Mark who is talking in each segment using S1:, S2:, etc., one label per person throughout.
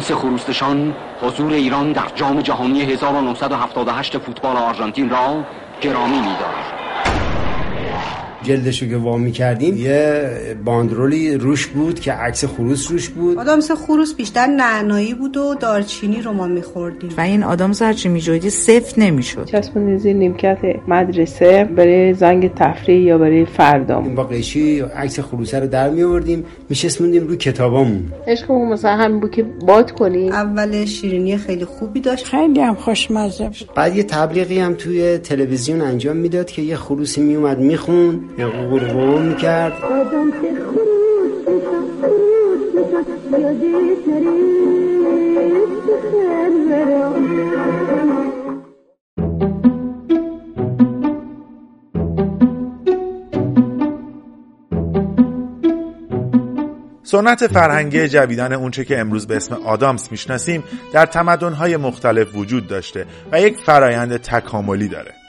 S1: آدامس خروستشان حضور ایران در جام جهانی 1978 فوتبال آرژانتین را گرامی می‌دارد.
S2: جلدشو که وامی کردیم یه باندرولی روش بود که عکس خروس روش بود.
S3: آدامس خروس بیشتر نعنایی بود و دارچینی رو ما میخوردیم.
S4: و این آدامس هرچی میجویدی سفت نمی‌شد.
S5: چسبون زیر نیمکت مدرسه برای زنگ تفریح یا برای فردام
S2: با قیشی عکس خروسه رو در می آوردیم میشسموندیم رو کتابامون.
S5: عشقمون مثلا همین بود که باد کنیم
S3: اول شیرینی خیلی خوبی داشت.
S6: خیلی هم خوشمزه بود.
S2: بعد یه تبلیغی هم توی تلویزیون انجام می‌داد که یه خروسی میومد میخون یا قرقر می‌کرد
S7: سنت فرهنگی جویدن اونچه که امروز به اسم آدامس می‌شناسیم در تمدن‌های مختلف وجود داشته و یک فرایند تکاملی داره.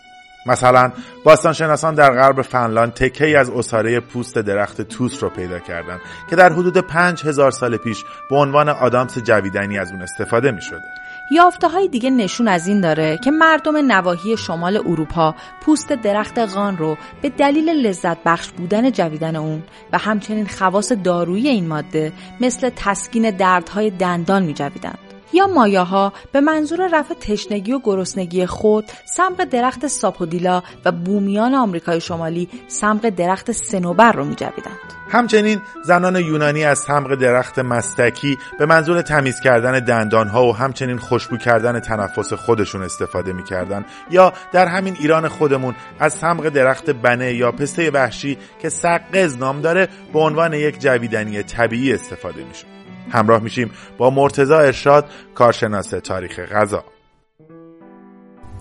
S7: مثلا باستانشناسان در غرب فنلاند تکه از اساره پوست درخت توس رو پیدا کردند که در حدود پنج هزار سال پیش به عنوان آدامس جویدنی از اون استفاده می شده.
S8: یافته های دیگه نشون از این داره که مردم نواحی شمال اروپا پوست درخت غان رو به دلیل لذت بخش بودن جویدن اون و همچنین خواص دارویی این ماده مثل تسکین دردهای دندان می جویدن. یا مایاها به منظور رفع تشنگی و گرسنگی خود سمق درخت ساپودیلا و بومیان آمریکای شمالی سمق درخت سنوبر رو میجویدند.
S7: همچنین زنان یونانی از سمق درخت مستکی به منظور تمیز کردن دندانها و همچنین خوشبو کردن تنفس خودشون استفاده می‌کردند. یا در همین ایران خودمون از سمق درخت بنه یا پسته وحشی که سقز نام داره به عنوان یک جویدنی طبیعی استفاده میشه همراه میشیم با مرتزا ارشاد کارشناس تاریخ غذا.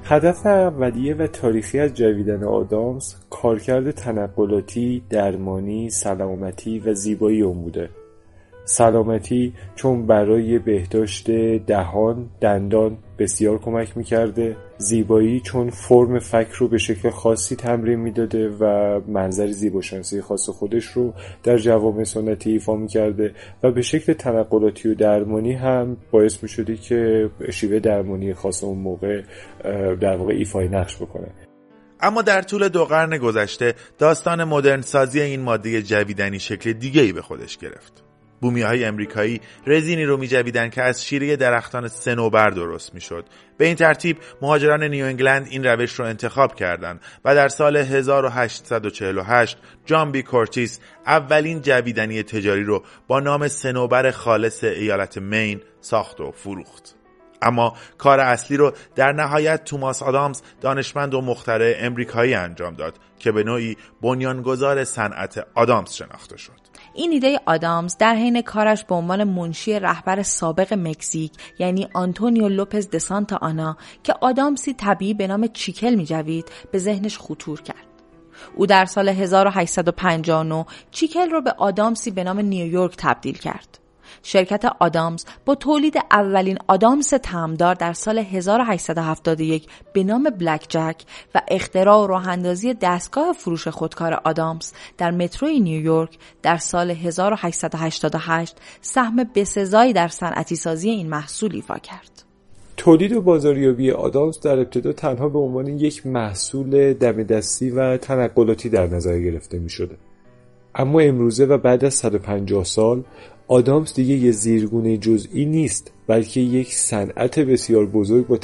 S9: هدف اولیه و تاریخی از جویدن آدامس کارکرد تنقلاتی، درمانی، سلامتی و زیبایی اون بوده. سلامتی چون برای بهداشت دهان، دندان بسیار کمک می‌کرده. زیبایی چون فرم فک رو به شکل خاصی تمرین می‌داده و منظر زیباشناسی خاص خودش رو در جوامع سنتی ایفا می‌کرده و به شکل تنقلاتی و درمانی هم باعث می‌شده که شیوه درمانی خاص اون موقع در واقع ایفای نقش بکنه.
S7: اما در طول دو قرن گذشته داستان مدرن سازی این ماده جویدنی شکل دیگه ای به خودش گرفت. بومی های امریکایی رزینی رو میجویدن که از شیره درختان سنوبر درست می‌شد. به این ترتیب مهاجران نیو انگلند این روش رو انتخاب کردند و در سال 1848 جان بی کورتیس اولین جویدنی تجاری رو با نام سنوبر خالص ایالت مین ساخت و فروخت. اما کار اصلی رو در نهایت توماس آدامز دانشمند و مخترع امریکایی انجام داد که به نوعی بنیانگذار صنعت آدامز شناخته شد
S8: این ایده آدامز در حین کارش به عنوان منشی رهبر سابق مکزیک یعنی آنتونیو لوپز دسانتا آنا که آدامسی طبیعی به نام چیکل می جوید به ذهنش خطور کرد. او در سال 1859 چیکل رو به آدامسی به نام نیویورک تبدیل کرد. شرکت آدامز با تولید اولین آدامس تمدار در سال 1871 به نام بلک جک و اختراع و راه اندازی دستگاه فروش خودکار آدامز در متروی نیویورک در سال 1888 سهم بسزایی در صنعتی سازی این محصول ایفا کرد.
S9: تولید و بازاریابی آدامز در ابتدا تنها به عنوان یک محصول دم دستی و تنقلاتی در نظر گرفته می شده. اما امروزه و بعد از 150 سال آدامس دیگه یه زیرگونه جزئی نیست بلکه یک صنعت بسیار بزرگ با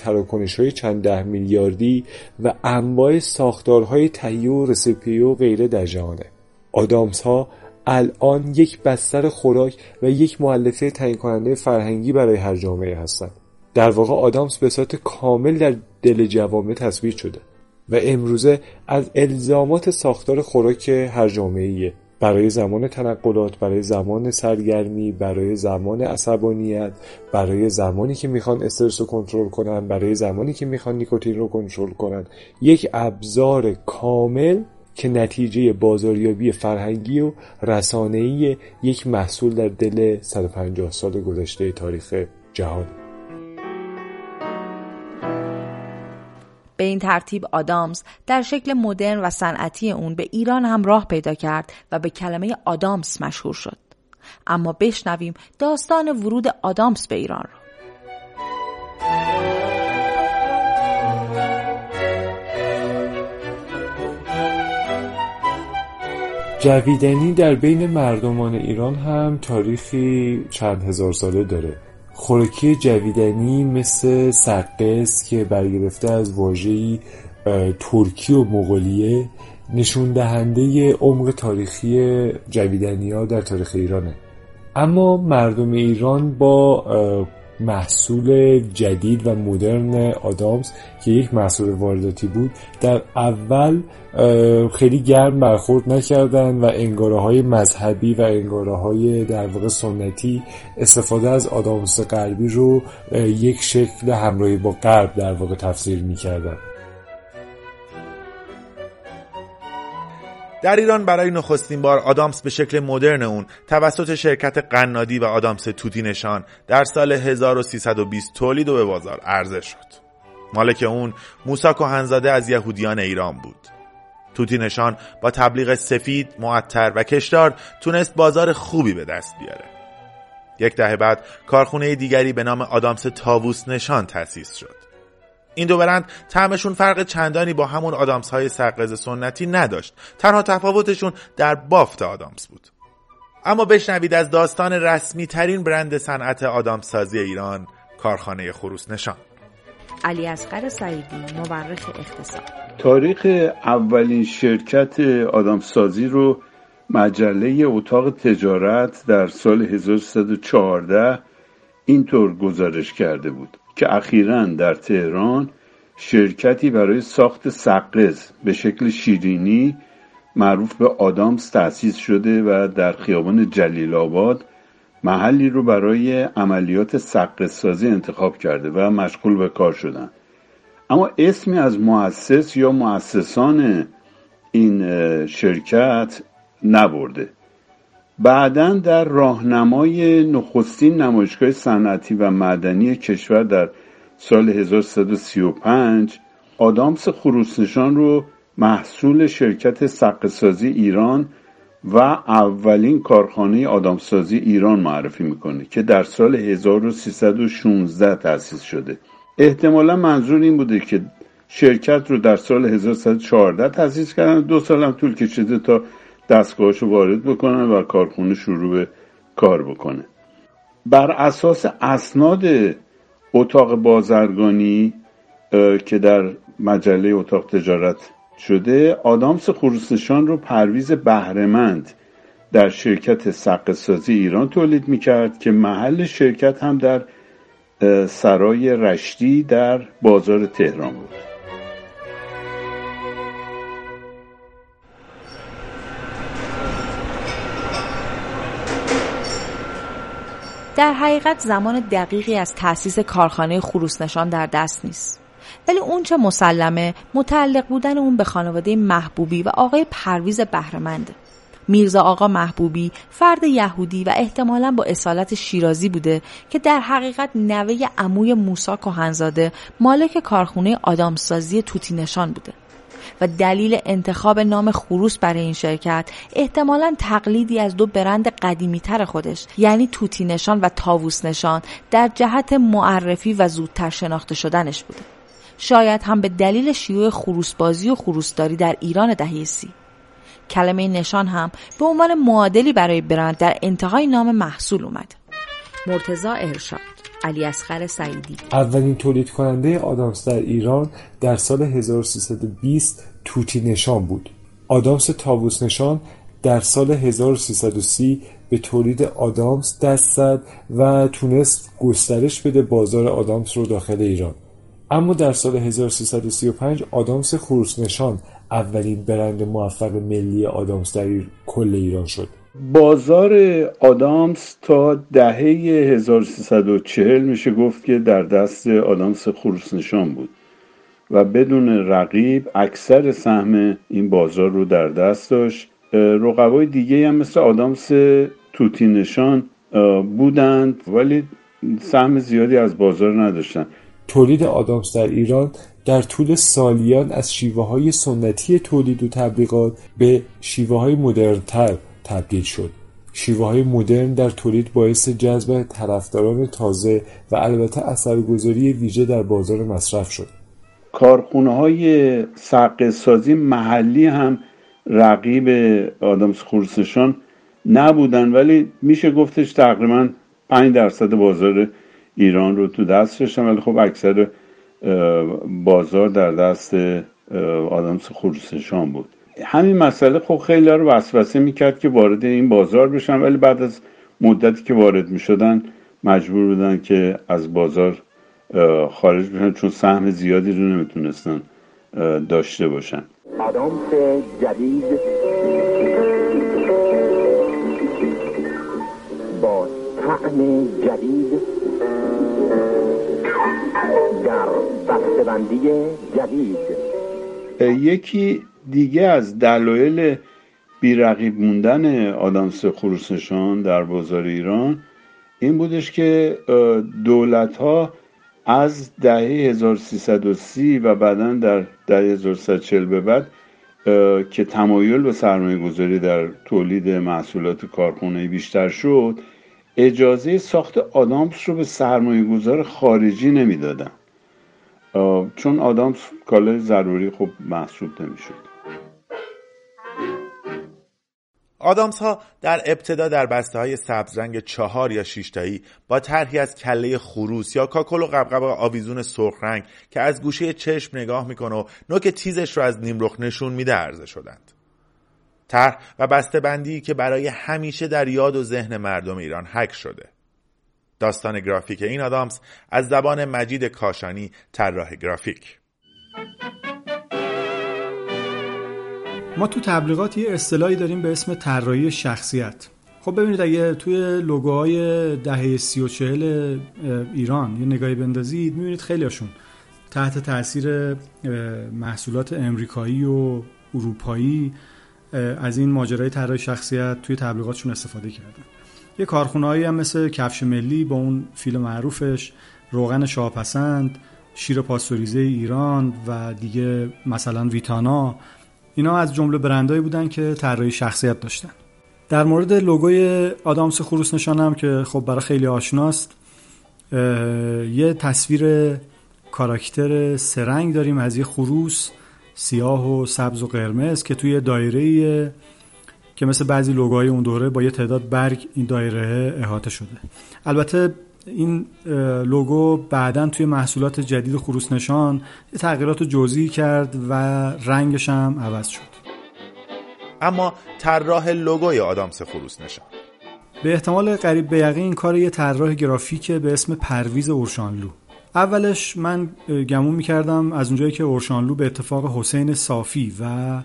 S9: های چند ده میلیاردی و انواع ساختارهای تهیه و رسیپی و غیره در جهانه. آدامس ها الان یک بستر خوراک و یک معلفه تعیین کننده فرهنگی برای هر جامعه هستند. در واقع آدامس به صورت کامل در دل جوامع تصویر شده و امروزه از الزامات ساختار خوراک هر جامعه برای زمان تنقلات برای زمان سرگرمی برای زمان عصبانیت برای زمانی که می‌خوان استرس رو کنترل کنن برای زمانی که می‌خوان نیکوتین رو کنترل کنن. یک ابزار کامل که نتیجه بازاریابی فرهنگی و رسانه‌ای یک محصول در دل 150 سال گذشته تاریخ جهان.
S8: به این ترتیب آدامز در شکل مدرن و صنعتی اون به ایران هم راه پیدا کرد و به کلمه آدامس مشهور شد. اما بشنویم داستان ورود آدامس به ایران رو
S9: جویدنی در بین مردمان ایران هم تاریخی چند هزار ساله داره خوراکی جویدنی مثل سقس که برگرفته از واژه‌ای ترکی و مغولیه نشون دهنده عمق تاریخی جویدنی ها در تاریخ ایرانه. اما مردم ایران با محصول جدید و مدرن آدامز که یک محصول وارداتی بود در اول خیلی گرم برخورد نکردن و انگاره های مذهبی و انگاره های در واقع سنتی استفاده از آدامس غربی رو یک شکل همراهی با غرب در واقع تفسیر می‌کردن.
S7: در ایران برای نخستین بار آدامس به شکل مدرن اون توسط شرکت قنادی و آدامس توتی نشان در سال 1320 تولید و به بازار عرضه شد. مالک اون موسا کهنزاده از یهودیان ایران بود. توتی نشان با تبلیغ سفید، معطر و کشدار تونست بازار خوبی به دست بیاره. یک دهه بعد کارخونه دیگری به نام آدامس تاووس نشان تأسیس شد. این دو برند طعمشون فرق چندانی با همون آدامس های سرقز سنتی نداشت. تنها تفاوتشون در بافت آدامس بود. اما بشنوید از داستان رسمی ترین برند صنعت آدامس سازی ایران کارخانه خروس نشان.
S8: علی اصغر سعیدی مورخ اقتصاد.
S6: تاریخ اولین شرکت آدامسازی رو مجله اتاق تجارت در سال 1314 اینطور گزارش کرده بود که اخیرا در تهران شرکتی برای ساخت سقز به شکل شیرینی معروف به آدامس تأسیس شده و در خیابان جلیل آباد محلی رو برای عملیات سقز سازی انتخاب کرده و مشغول به کار شدن. اما اسمی از مؤسس یا مؤسسان این شرکت نبرده. بعدا در راهنمای نخستین نمایشگاه صنعتی و معدنی کشور در سال 1335 آدامس خروسنشان رو محصول شرکت سقسازی ایران و اولین کارخانه آدامسازی ایران معرفی می‌کنه که در سال 1316 تأسیس شده. احتمالا منظور این بوده که شرکت رو در سال 1314 تأسیس کردن. دو سال طول کشیده تا دستگاهش رو وارد بکنه و کارخونه شروع به کار بکنه. بر اساس اسناد اتاق بازرگانی که در مجله اتاق تجارت شده آدامس خروسنشان رو پرویز بهرهمند در شرکت سقسازی ایران تولید می‌کرد که محل شرکت هم در سرای رشتی در بازار تهران بود.
S8: در حقیقت زمان دقیقی از تأسیس کارخانه خروسنشان در دست نیست. ولی اون چه مسلمه متعلق بودن اون به خانواده محبوبی و آقای پرویز بهرمنده میرزا آقا محبوبی فرد یهودی و احتمالا با اصالت شیرازی بوده که در حقیقت نوه عموی موسا کهنزاده مالک کارخونه آدامسازی توتی نشان بوده. و دلیل انتخاب نام خروس برای این شرکت احتمالا تقلیدی از دو برند قدیمی تر خودش یعنی توتی نشان و تاووس نشان در جهت معرفی و زودتر شناخته شدنش بوده. شاید هم به دلیل شیوع خروسبازی و خروسداری در ایران دهه سی. کلمه نشان هم به عنوان معادلی برای برند در انتهای نام محصول اومد. مرتزا ارشاد علی اصغر سعیدی.
S9: اولین تولید کننده آدامس در ایران در سال 1320 توتی نشان بود. آدامس تاووس نشان در سال 1330 به تولید آدامس دست زد و تونست گسترش بده بازار آدامس رو داخل ایران. اما در سال 1335 آدامس خروس نشان اولین برند موفق ملی آدامس در کل ایران شد.
S6: بازار آدامس تا دهه 1340 میشه گفت که در دست آدامس نشان بود و بدون رقیب اکثر سهم این بازار رو در دست داشت. رقبای دیگه هم مثل آدامس توتی نشان بودند ولی سهم زیادی از بازار نداشتن.
S9: تولید آدامس در ایران در طول سالیان از شیوه های سنتی تولید و تبلیغات به شیوه های مدرنتر تبدیل شد. شیوه های مدرن در تولید باعث جذب طرفداران تازه و البته اثرگذاری ویژه در بازار مصرف شد.
S6: کارخونه های سازی محلی هم رقیب آدامس خورسشان نبودن ولی میشه گفتش تقریبا 5 درصد بازار ایران رو تو دست داشتن. ولی خب اکثر بازار در دست آدامس خورسشان بود. همین مسئله خب خیلی رو وسوسه می‌کرد که وارد این بازار بشن ولی بعد از مدتی که وارد می‌شدن مجبور بودن که از بازار خارج بشن چون سهم زیادی رو نمی‌تونستن داشته باشن.
S10: جدید با طعم جدید در بسته‌بندی جدید.
S6: یکی دیگه از دلایل بیرقیب موندن آدامس خروسنشان در بازار ایران این بودش که دولت ها از دهه 1330 و بعدا در دهه 1340 به بعد که تمایل به سرمایه گذاری در تولید محصولات کارخونه بیشتر شد اجازه ساخت آدامس رو به سرمایه گذار خارجی نمی‌دادن. چون آدامس کالای ضروری خب محسوب نمی‌شد.
S7: آدامس ها در ابتدا در بسته های سبز رنگ چهار یا شیشتایی با طرحی از کله خروس یا کاکل و قبقب آویزون سرخ رنگ که از گوشه چشم نگاه می‌کنه و نوک تیزش رو از نیمرخ نشون میده عرضه شدند. طرح و بسته بندی که برای همیشه در یاد و ذهن مردم ایران حک شده. داستان گرافیک این آدامس از زبان مجید کاشانی طراح گرافیک.
S11: ما تو تبلیغات یه اصطلاحی داریم به اسم طراحی شخصیت. خب ببینید اگه توی لوگوهای دهه سی و چهل ایران یه نگاهی بندازید می‌بینید خیلیاشون تحت تاثیر محصولات امریکایی و اروپایی از این ماجرای طراحی شخصیت توی تبلیغاتشون استفاده کردن. یه کارخونهایی هم مثل کفش ملی با اون فیلم معروفش روغن شاهپسند شیر پاستوریزه ایران و دیگه مثلا ویتانا اینا از جمله برندهایی بودن که طراحی شخصیت داشتن. در مورد لوگوی آدامس خروس نشانم که خب برای خیلی آشناست یه تصویر کاراکتر سرنگ داریم از یه خروس سیاه و سبز و قرمز که توی دایره که مثل بعضی لوگوهای اون دوره با یه تعداد برگ این دایره احاطه شده. البته این لوگو بعدا توی محصولات جدید خروس نشان یه تغییرات جزئی کرد و رنگش هم عوض شد.
S7: اما طراح لوگوی آدامس خروس نشان.
S11: به احتمال قریب به یقین این کار یه طراح گرافیک به اسم پرویز اورشانلو. اولش من گمون می‌کردم از اونجایی که اورشانلو به اتفاق حسین صافی و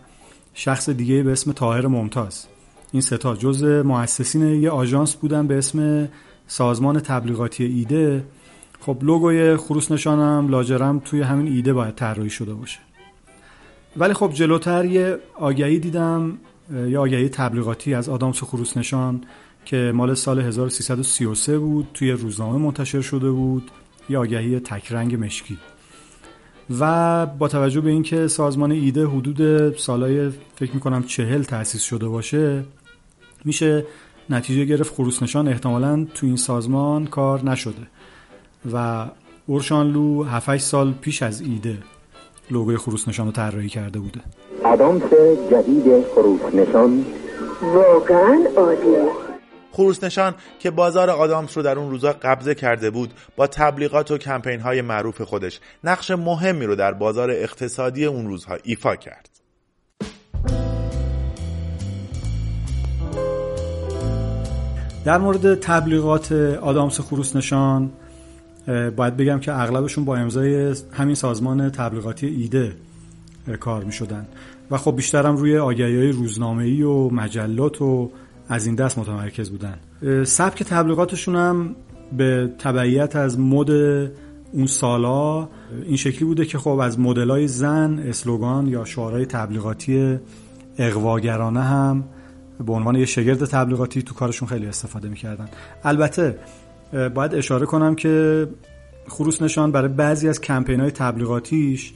S11: شخص دیگه به اسم تاهر ممتاز. این ستا جز مؤسسین یه آژانس بودن به اسم سازمان تبلیغاتی ایده خب لوگوی خروس نشانم لاجرم توی همین ایده باید طراحی شده باشه. ولی خب جلوتر یه آگهی دیدم یه آگهی تبلیغاتی از آدامس خروس نشان که مال سال 1333 بود توی روزنامه منتشر شده بود یه آگهی تکرنگ مشکی. و با توجه به اینکه سازمان ایده حدود سالای فکر می‌کنم چهل تأسیس شده باشه میشه نتیجه گرفت خروس نشان احتمالا تو این سازمان کار نشده. و اورشانلو 7 سال پیش از ایده لوگوی خروس نشان رو طراحی کرده بوده.
S10: آدامس جدید خروس نشان.
S12: واقعا عالیه
S7: خروس نشان که بازار آدامس رو در اون روزا قبضه کرده بود با تبلیغات و کمپین های معروف خودش نقش مهمی رو در بازار اقتصادی اون روزها ایفا کرد.
S11: در مورد تبلیغات آدامس خروس نشان باید بگم که اغلبشون با امضای همین سازمان تبلیغاتی ایده کار می شدن و خب بیشترم روی آگهی های روزنامه ای و مجلات و از این دست متمرکز بودن. سبک تبلیغاتشون هم به تبعیت از مد اون سالا این شکلی بوده که خب از مدلای زن اسلوگان یا شعارهای تبلیغاتی اقواگرانه هم به عنوان یه شگرد تبلیغاتی تو کارشون خیلی استفاده می‌کردن. البته باید اشاره کنم که خروس نشان برای بعضی از کمپین های تبلیغاتیش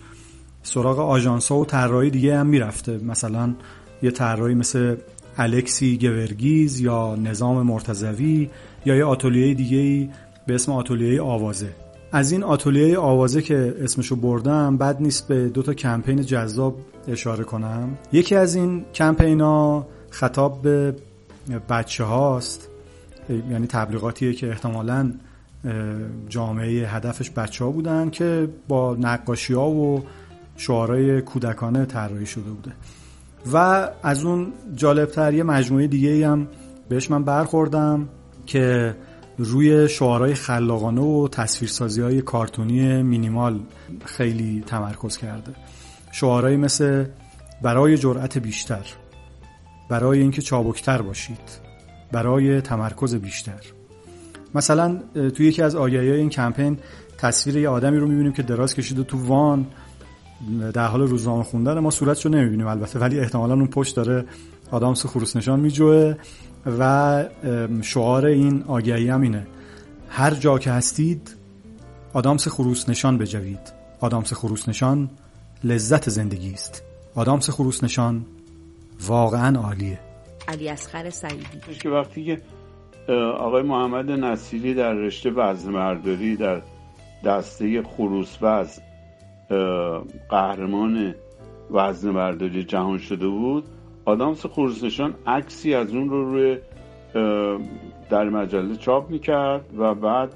S11: سراغ آژانس و طراحی دیگه هم می‌رفته. مثلا یه طراحی مثل الکسی گورگیز یا نظام مرتزوی یا یه آتولیه دیگه به اسم آتولیه آوازه. از این آتولیه آوازه که اسمشو بردم بد نیست به دو تا کمپین جذاب اشاره کنم. یکی از این کمپین خطاب به بچه هاست یعنی تبلیغاتیه که احتمالا جامعه هدفش بچه ها بودن که با نقاشی ها و شعارهای کودکانه طراحی شده بوده. و از اون جالبتر یه مجموعه دیگه هم بهش من برخوردم که روی شعارهای خلاقانه و تصویرسازی های کارتونی مینیمال خیلی تمرکز کرده. شعارهایی مثل برای جرأت بیشتر. برای اینکه چابکتر باشید برای تمرکز بیشتر. مثلا توی یکی از آگهی این کمپین تصویر یه آدمی رو می‌بینیم که دراز کشیده تو وان در حال روزنامه خوندن ما صورتشو نمی‌بینیم البته ولی احتمالا اون پشت داره آدامس خروس نشان میجوه و شعار این آگهی هم اینه. هر جا که هستید آدامس خروس نشان بجوید. آدامس خروس نشان لذت زندگی است. آدامس خروس نشان واقعا عالیه.
S8: علی اصغر سعیدی.
S6: که وقتی که آقای محمد نصیری در رشته وزن در دسته خروس وزن قهرمان وزن برداری جهان شده بود آدامس خروسنشان عکسی از اون رو روی در مجله چاپ می‌کرد و بعد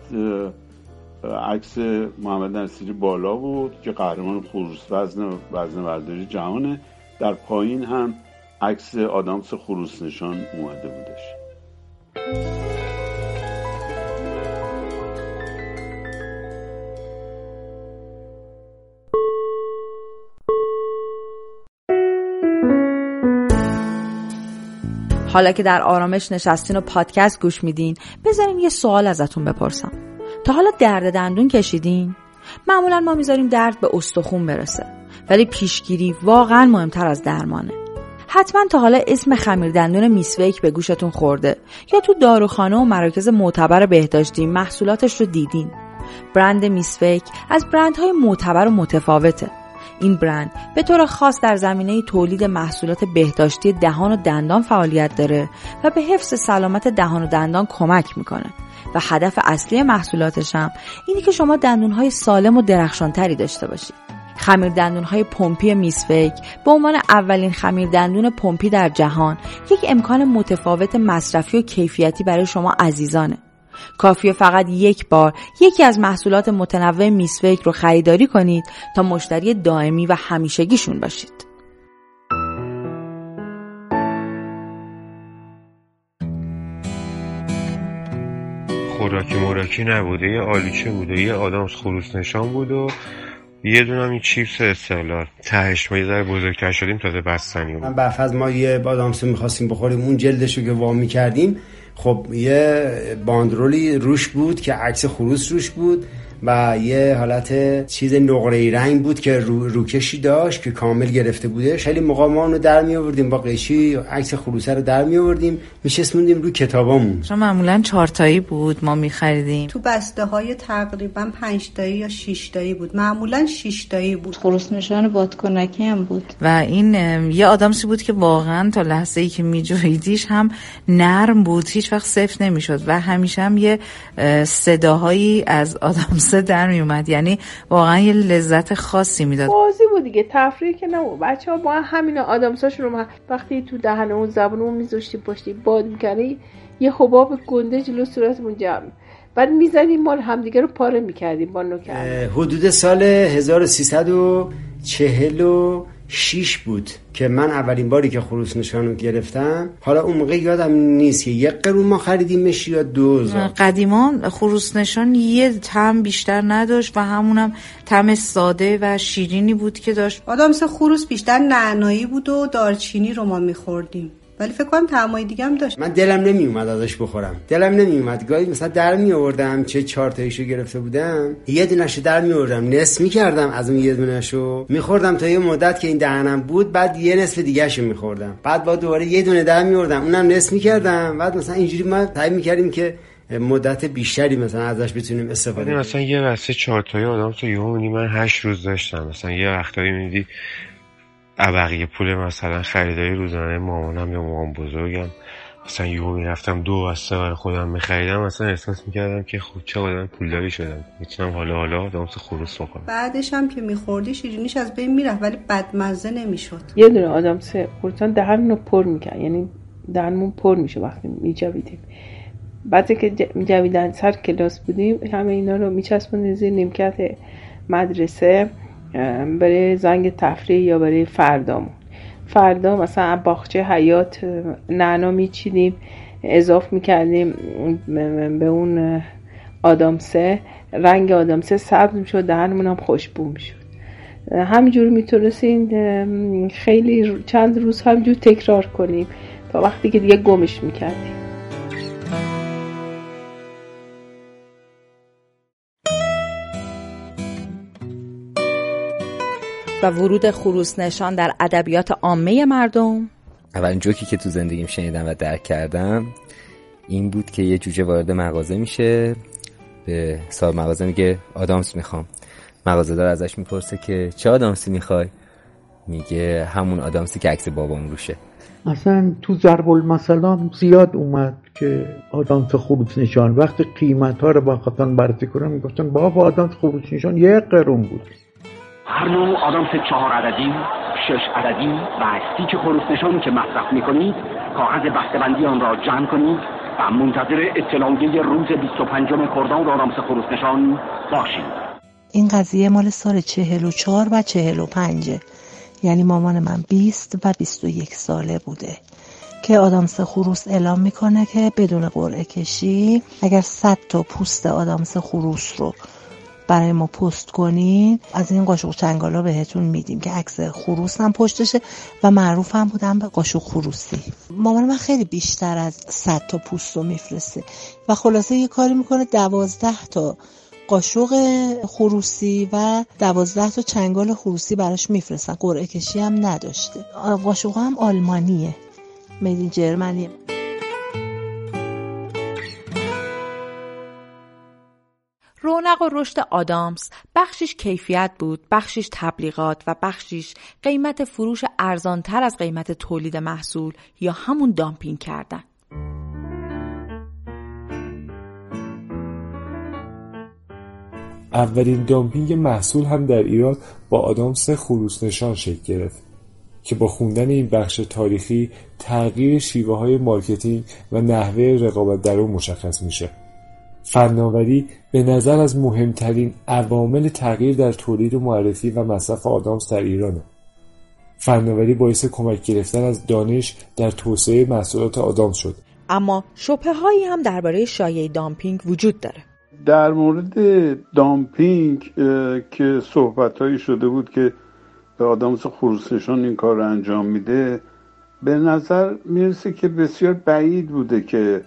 S6: عکس محمد نصیری بالا بود که قهرمان خروس وزن وزن برداری جهانه. در پایین هم عکس آدامس خروسنشان اومده بودش.
S8: حالا که در آرامش نشستین و پادکست گوش میدین بذارین یه سوال ازتون بپرسم. تا حالا درد دندون کشیدین؟ معمولا ما می‌ذاریم درد به استخون برسه ولی پیشگیری واقعا مهمتر از درمانه. حتما تا حالا اسم خمیر دندون میسویک به گوشتون خورده. یا تو داروخانه و مراکز معتبر بهداشتی محصولاتش رو دیدین. برند میسویک از برندهای معتبر و متفاوته. این برند به طور خاص در زمینه تولید محصولات بهداشتی دهان و دندان فعالیت داره و به حفظ سلامت دهان و دندان کمک می‌کنه. و هدف اصلی محصولاتش هم اینه که شما دندونهای سالم و درخشانتری داشته باشید. خمیر دندون های پمپی میسفیک به عنوان اولین خمیر دندون پمپی در جهان یک امکان متفاوت مصرفی و کیفیتی برای شما عزیزانه کافیه فقط یک بار یکی از محصولات متنوع میسفیک رو خریداری کنید تا مشتری دائمی و همیشگیشون باشید.
S13: خوراکی موراکی نبوده یه آلیچه بوده یه آدامس خروس نشان بود و یه دونه این چیپس استقلال تهش ما یه ذره بزرگتر شدیم تازه بستنی بود.
S2: من برفض ما یه بادامسو می‌خواستیم بخوریم اون جلدشو که وامی کردیم خب یه باندرولی روش بود که عکس خروس روش بود. و یه حالت چیز نقره رنگ بود که رو، روکشی داشت که کامل گرفته بودش. خیلی موقع ما رو در می آوردیم با قیشی عکس خروسه رو در می آوردیم میشستموندیم رو کتابامون.
S4: شما معمولا چهار تایی بود ما می خریدیم.
S3: تو بسته های تقریبا پنج تایی یا شش تایی بود. معمولا شش تایی بود.
S14: خروس نشان بادکنکی هم بود.
S4: و این یه آدامسی بود که واقعا تا لحظه ای که میجویدیش هم نرم بود. هیچ وقت صفر نمی‌شد و همیشه هم یه صداهایی از آدامس قصه در می اومد یعنی واقعا یه لذت خاصی می‌داد.
S5: بازی بود دیگه تفریح که نبود. بچه ها با همین آدامساشون رو وقتی تو دهن اون زبون اون میذاشتی پشتی باد می‌کردی یه حباب گنده جلو صورتمون جمع بعد می‌زدیم مال همدیگه رو پاره می‌کردیم با نوکر.
S2: حدود سال 1340 شیش بود که من اولین باری که خروس نشانو گرفتم. حالا اون موقع یادم نیست که یک قرون ما خریدیمش یا دو
S4: قدیما خروس نشان یه تم بیشتر نداشت و همونم تم ساده و شیرینی بود که داشت.
S3: آدامس خروس بیشتر نعنایی بود و دارچینی رو ما میخوردیم. ولی فکر کنم طعمای دیگه هم داشت.
S2: من دلم نمی اومد ازش بخورم. دلم نمی اومد گاهی مثلا در می آوردم چه چهار تایشو گرفته بودم یه دونهشو در می آوردم نصف می کردم از اون یه دونهشو میخوردم تا یه مدت که این دهنم بود بعد یه نصف دیگه شو میخوردم. بعد با دوباره یه دونه در می آوردم اونم نصف می کردم بعد مثلا اینجوری ما تعیین می کردیم که مدت بیشتری مثلا ازش بتونیم استفاده کنیم
S13: مثلا یه بسته چهار تایی آدم تو یهو من 8 روز داشتم. مثلا یه وقتایی میدی بقیه پول مثلا خریداری روزانه مامانم یا مامان بزرگم. مثلا یهو می‌رفتم دو بسته برای خودم میخریدم. مثلا احساس می‌کردم که خوب چه آدم پولداری شدم. می‌تونم حالا حالا دامس خروس بکنم
S3: بعدش هم که میخوردی شیرینیش از بین می‌رفت ولی بدمزه نمی‌شد.
S5: یه دونه آدم سه خورسان دهنمون پر می‌کرد. یعنی دهنمون پر میشه وقتی میجویدیم. بعد که جویدن سر کلاس بودیم همه اینا رو میچسبونیم زیر نیمکت مدرسه. برای زنگ تفریح یا برای فردامون. فردا مثلا باغچه حیات نعنا میچیدیم اضاف می‌کردیم به اون آدامسه رنگ آدامسه سبز می‌شد دهنمون هم خوشبو می‌شد. همینجور می‌تونستین خیلی چند روز همینجور تکرار کنیم تا وقتی که دیگه گمش می‌کردیم.
S8: و ورود خروس نشان در ادبیات عامه مردم.
S15: اولین جوکی که تو زندگیم شنیدم و درک کردم این بود که یه جوجه وارد مغازه میشه. به صاحب مغازه میگه آدامس می‌خوام. مغازه دار ازش می‌پرسه که چه آدامسی می‌خوای؟ میگه همون آدامسی که عکس بابام روشه.
S16: اصلا تو ضرب المثل زیاد اومد که آدامس خروس نشان. وقتی قیمت ها رو با خطان بررسی کنم می‌گفتن بابا آدامس خروس نشان یک قرون بود.
S1: هر نوع آدامس چهار عددی، شش عددی و استیک خروس نشان که مصرف می‌کنید کاغذ بسته‌بندی آن را جمع کنید و منتظر اطلاعیه روز 25 خرداد آدامس خروس نشان باشید.
S17: این قضیه مال سال چهل و چهار و چهل و پنجه یعنی مامان من 20 و 21 ساله بوده. که آدامس خروس اعلام می‌کنه که بدون قرعه کشی اگر 100 تا پوست آدامس خروس رو برای ما پست کنین. از این قاشق چنگالا بهتون میدیم که عکس خروس هم پشتشه و معروف هم بودن به قاشق خروسی. مامان من خیلی بیشتر از 100 تا پوست رو میفرسته و خلاصه یه کاری می‌کنه دوازده تا قاشق خروسی و دوازده تا چنگال خروسی براش میفرستن. قرعه کشی هم نداشته. قاشق هم آلمانیه. میدین جرمنیه
S8: رونق و رشد آدامس بخشیش کیفیت بود بخشیش تبلیغات و بخشیش قیمت فروش ارزانتر از قیمت تولید محصول یا همون دامپینگ کردن.
S9: اولین دامپینگ محصول هم در ایران با آدامس خروس نشان شکل گرفت که با خوندن این بخش تاریخی تغییر شیوه های marketing و نحوه رقابت در اون مشخص میشه. فناوری به نظر از مهمترین عوامل تغییر در تولید و معرفی و مصرف آدامس در ایرانه. فناوری باعث کمک گرفتن از دانش در توسعه محصولات آدامس شد.
S8: اما شبه هایی هم درباره شایع دامپینگ وجود داره.
S6: در مورد دامپینگ که صحبت هایی شده بود که آدامس خروسشان این کار رو انجام میده به نظر می‌رسه که بسیار بعید بوده که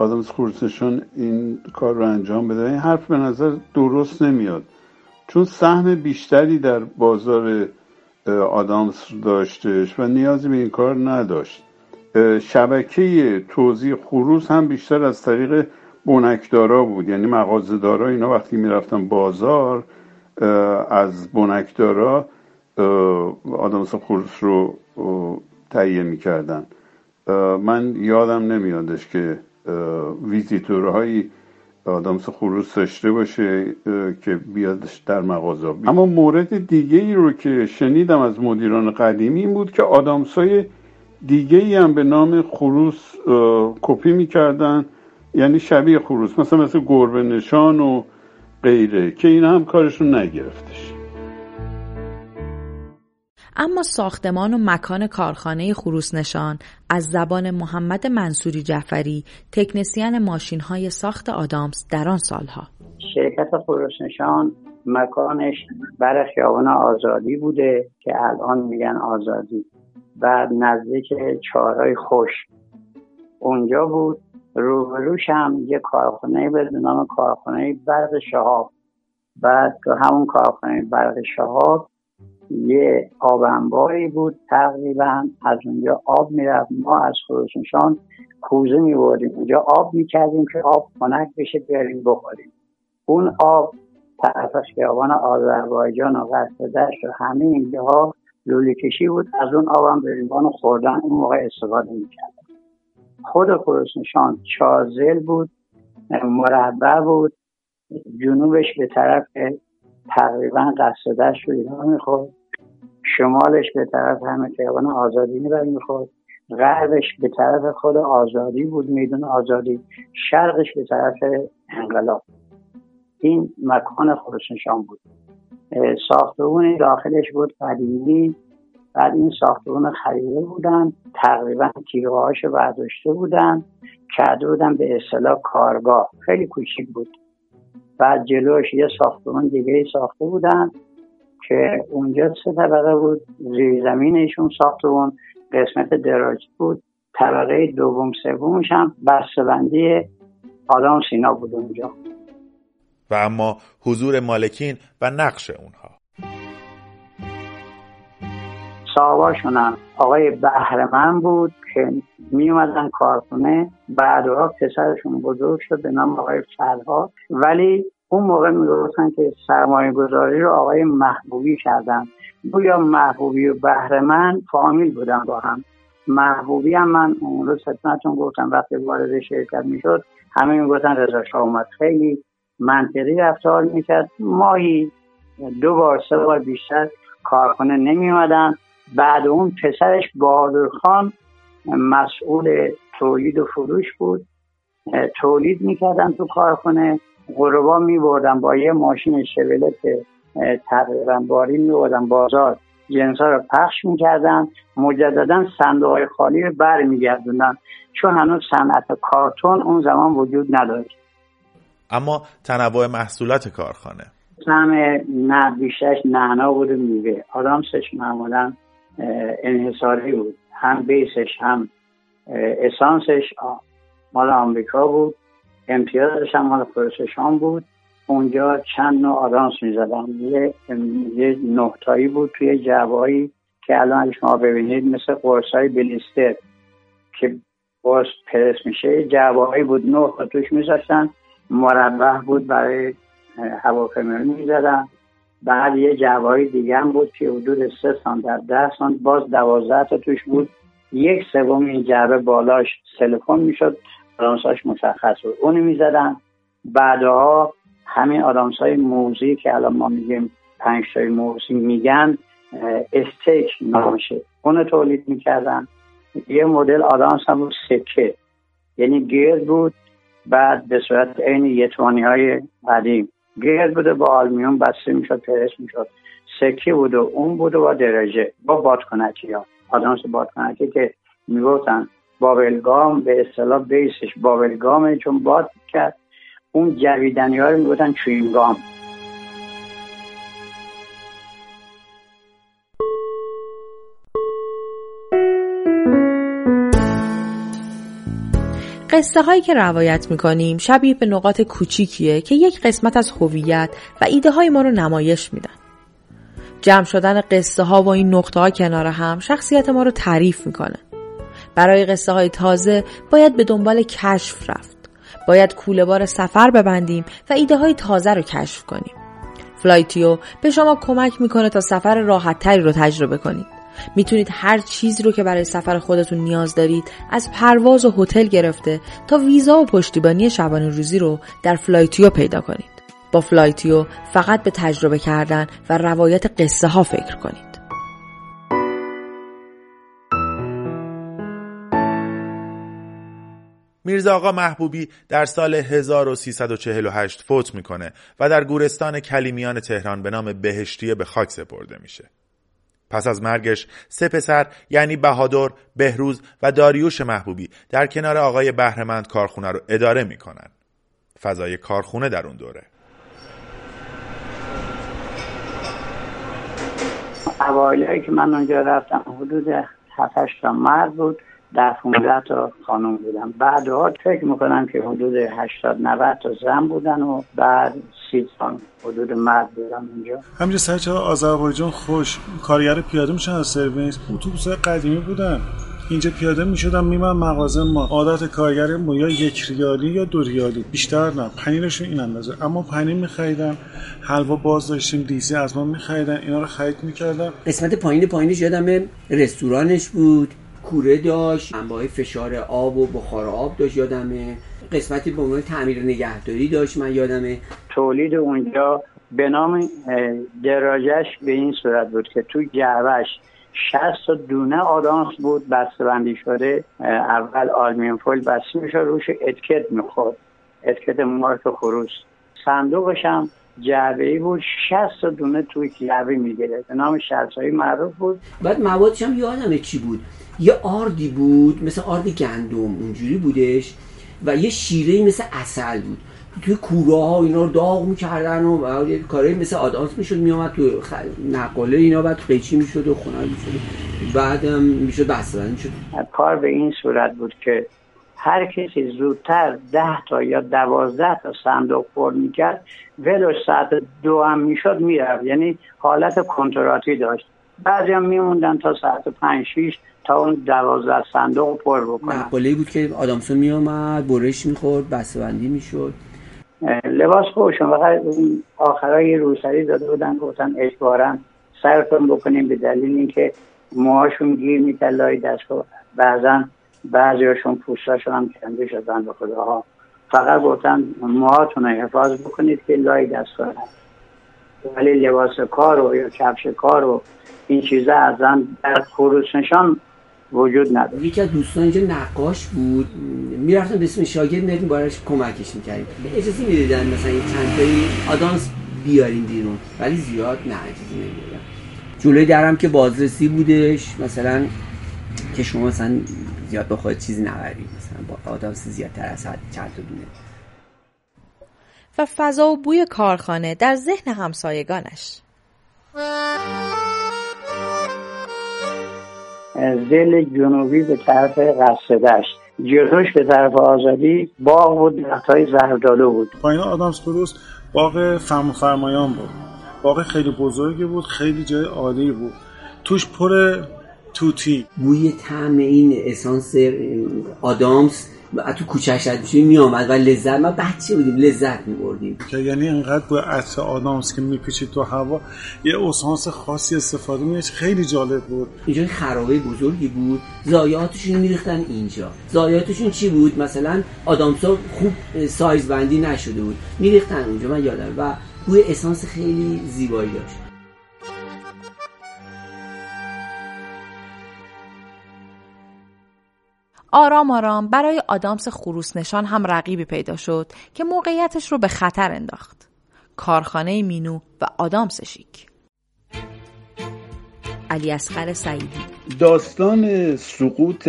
S6: آدامس خورسشون این کار رو انجام بده. این حرف به نظر درست نمیاد. چون سهم بیشتری در بازار آدامس داشتش و نیازی به این کار نداشت. شبکه توزیع خروس هم بیشتر از طریق بنکدارا بود. یعنی مغازه‌دارا اینا وقتی می‌رفتن بازار از بنکدارا آدامس خروس رو تهیه می‌کردن. من یادم نمیادش که ویزیتورهایی آدامس خروس داشته باشه که بیادش در مغازه. اما مورد دیگه ای رو که شنیدم از مدیران قدیمی این بود که آدامس های دیگه ای هم به نام خروس کپی می‌کردن یعنی شبیه خروس مثلا مثل گربه نشان و غیره که این هم کارشون نگرفتش.
S8: اما ساختمان و مکان کارخانه خروس نشان از زبان محمد منصوری جعفری تکنسیان ماشین های ساخت آدامس در آن سالها.
S18: شرکت خروس نشان مکانش بر خیابان آزادی بوده که الان میگن آزادی و نزدیک چهارهای خوش. اونجا بود روبروش هم یه کارخانه به نام کارخانه برق شهاب. بعد همون کارخانه برق شهاب یه آب انباری بود تقریبا. از اونجا آب می‌رفت. ما از خروسنشان کوزه میبردیم. اونجا آب می‌کردیم که آب خنک بشه بیاریم بخوریم. اون آب طرف خیابان آذربایجان و قصد دشت و همه اینجاها لوله کشی بود. از اون آبم به عنوان خوردن اون موقع استفاده می‌کرد خود نشان چازل بود مربع بود. جنوبش به طرف تقریبا قصدش رو ایران می‌خورد. شمالش به طرف همه خیابان آزادی می‌خورد غربش به طرف خود آزادی بود میدون آزادی. شرقش به طرف انقلاب. این مکان نشان بود. ساختمون داخلش بود قدیمی. بعد این ساختمون خریده بودن. تقریبا تیغه هاشو برداشته بودن. کرده بودن به اصطلاح کارگاه. خیلی کوچیک بود. بعد جلوش یه ساختمون دیگه ساخته بودن. که اونجا سه طبقه بود. زیر زمینشون ساختمون قسمت دراج بود. طبقه دوم سومش هم بسته‌بندی آدم سینا بود اونجا.
S7: و اما حضور مالکین و نقش اونها.
S18: صاحباشون هم آقای بهرمن بود که می اومدن کارخونه. بعدها پسرشون بزرگ شد به نام آقای فرهاد. ولی اون موقع می‌گفتن که سرمایه گذاری رو آقای محبوبی کردن. گویا محبوبی و بهرمن فامیل بودن با هم. محبوبی هم من اون روز خدمتتون گفتم وقتی وارد شرکت می‌شد همه می‌گفتن رضا شاه اومد. خیلی منطقی رفتار می‌کرد. ماهی دو بار سه بار بیشتر کارخانه نمی بعد اون پسرش بهادر خان مسئول تولید و فروش بود. تولید می‌کردن تو کارخانه غربا میبردن با یه ماشین شولت تقریبا باری میبردن بازار. جنسا رو پخش می‌کردن مجددا صندوق های خالی رو بر میگردوندن چون هنوز صنعت کارتون اون زمان وجود نداشت.
S7: اما تنوع محصولات کارخانه.
S18: طعم نه بیشترش نعنا بود و میوه. آدامسش معمولا انحصاری بود. هم بیسش هم اسانسش. مال آمریکا بود. امتیازش هم مال پروسشان بود. اونجا چند نوع آدانس می‌زدن یه یه نهتایی بود توی جوایی که الان شما ببینید مثل قرصای بلیستر که قرص پرس میشه جوایی بود. نه تا توش میذاشتن. مربع بود برای هواپیمایی می‌زدن. بعد یه جوایی دیگه هم بود که حدود سه سان در ده سان باز دوازده تا توش بود. یک سوم این جعبه بالاش سلیکون می‌شد. آدامساش مشخص بود. اونو می‌زدن. بعدها همین آدامسای موزی که الان ما میگیم پنج تای موزی میگن استیک نامشه. اونو تولید می‌کردن. یه مدل آدامس هم بود سکه. یعنی گرد بود بعد به صورت عین یتوانی های قدیم. گرد بوده با آلمیون بسته می‌شد پرس می‌شد. سکه بود و اون بود با درجه. با بادکنکی ها. آدامس بادکنکی که می‌گفتن بابلگام به اصطلاح بیسش بابلگامه چون باد کرد اون جویدنی ها رو می‌گفتن چوینگام
S8: قصه هایی که روایت می‌کنیم شبیه به نقاط کوچیکیه که یک قسمت از هویت و ایده های ما رو نمایش میدن. جمع شدن قصه ها و این نقطه ها کنار هم شخصیت ما رو تعریف می‌کنه. برای قصه های تازه باید به دنبال کشف رفت. باید کوله بار سفر ببندیم و ایده های تازه رو کشف کنیم. فلایتیو به شما کمک می‌کنه تا سفر راحت تری رو تجربه کنید. می‌تونید هر چیزی رو که برای سفر خودتون نیاز دارید از پرواز و هتل گرفته تا ویزا و پشتیبانی شبانه روزی رو در فلایتیو پیدا کنید. با فلایتیو فقط به تجربه کردن و روایت قصه ها فکر کنید.
S7: میرزا آقا محبوبی در سال 1348 فوت می‌کنه و در گورستان کلیمیان تهران به نام بهشتیه به خاک سپرده میشه. پس از مرگش سه پسر یعنی بهادر، بهروز و داریوش محبوبی در کنار آقای بهرمند کارخونه رو اداره می‌کنن. فضای کارخونه در اون دوره.
S18: اوایلی که من اونجا رفتم حدود 7 تا مرد بود در 15 تا خانم بودن بعدها فکر می‌کنم که حدود 80 90 تا زن بودن و بعد 30 تا حدود مرد بودن اونجا
S11: همینجا سرچه آذربایجان خوش؟ کارگر پیاده میشن از سرویس. اتوبوس قدیمی بودن. اینجا پیاده می‌شدم میمن مغازه ما. عادت کارگر ما یا یک ریالی یا دو ریالی. بیشتر نه پنیرشون این اندازه. اما پنیر میخریدم حلوا باز داشتیم دیزی از ما میخریدن اینا رو خرید می‌کردم
S19: قسمت پایین پایینش یادم رستورانش بود. کوره داشت انواع فشار آب و بخار آب داشت یادمه. قسمتی به عنوان تعمیر نگهداری داشت من یادمه.
S18: تولید اونجا به نام دراجش به این صورت بود که تو جعبش 60 دونه آدانس بود بندی شده. اول آلمین فویل بسته میشه روش اتکت می‌خورد. اتکت مارک خروس. صندوقش هم جعبه ای بود. 60 دونه توی جعبه می‌گیره به نام 60 معروف بود.
S19: بعد موادش هم یادمه چی بود. یه آردی بود مثل آرد گندم اونجوری بودش. و یه شیره مثل اصل بود. توی کوره ها اینا رو داغ می‌کردن و کارهایی مثل آدانس می‌شد میامد تو نقاله اینا بعد قیچی می‌شد و خونه می‌شد. بعد می‌شد بستران می‌شد.
S18: کار به این صورت بود که هر کسی زودتر ده تا یا دوازده تا صندوق پر می‌کرد ولو ساعت دو هم می‌شد می‌رفت. یعنی حالت کنتراتی داشت. بعضی هم میموندن تا ساعت پنج شیش تا اون دوازده صندوق پر بکنن.
S19: نقاله بود که آدامسون میامد برش می‌خورد بسته‌بندی می‌شد.
S18: لباس خوشون فقط آخرای روسری داده بودن گفتن اجبارا سرتون بکنیم به دلیل اینکه موهاشون گیر می‌کرد لای دست بعضا بعضیاشون پوستاشون هم کنده شدن به خداها. فقط گفتن موهاتون رو حفاظ بکنید که لای دست کنن ولی لباس کار و یا کفش کار و این چیزا ازن در خروس نشان وجود نداره.
S19: یکی از دوستان اینجا نقاش بود. می‌رفتن به اسم شاگرد می‌رفتیم باراش کمکش می‌کردیم. اجازه می‌دیدن مثلا این چند تایی آدانس بیاریم بیرون. ولی زیاد نه اجازه نمی‌دیدن جلوی درم که بازرسی بودش مثلا که شما مثلا زیاد بخواید چیزی نبرید مثلا با آدانس زیادتر از حد چند تا دونه.
S8: و فضا و بوی کارخانه در ذهن همسایگانش.
S18: زل جنوبی به طرف قصدش جلوش به طرف آزادی باغ بود های زهردالو بود.
S11: پایین آدامس کروس باغ فهم فرمایان بود. باغ خیلی بزرگی بود خیلی جای عالی بود. توش پر توتی.
S19: بوی طعم این اسانس آدامس تو کوچهش رد میشیم میامد و لذت ما بچه بودیم لذت میبردیم.
S11: که یعنی انقدر با عطر آدامس که میپیچید تو هوا یه اسانس خاصی استفاده میشه خیلی جالب بود.
S19: اینجا خرابه بزرگی بود. زایاتشون میریختن اینجا. زایاتشون چی بود؟ مثلا آدامسا خوب سایز بندی نشده بود. میریختن اونجا من یادم. و بوی اسانس خیلی زیبایی داشت.
S8: آرام آرام برای آدامس خروس نشان هم رقیبی پیدا شد که موقعیتش رو به خطر انداخت. کارخانه مینو و آدامس شیک. علی اسقر سعیدی
S6: داستان سقوط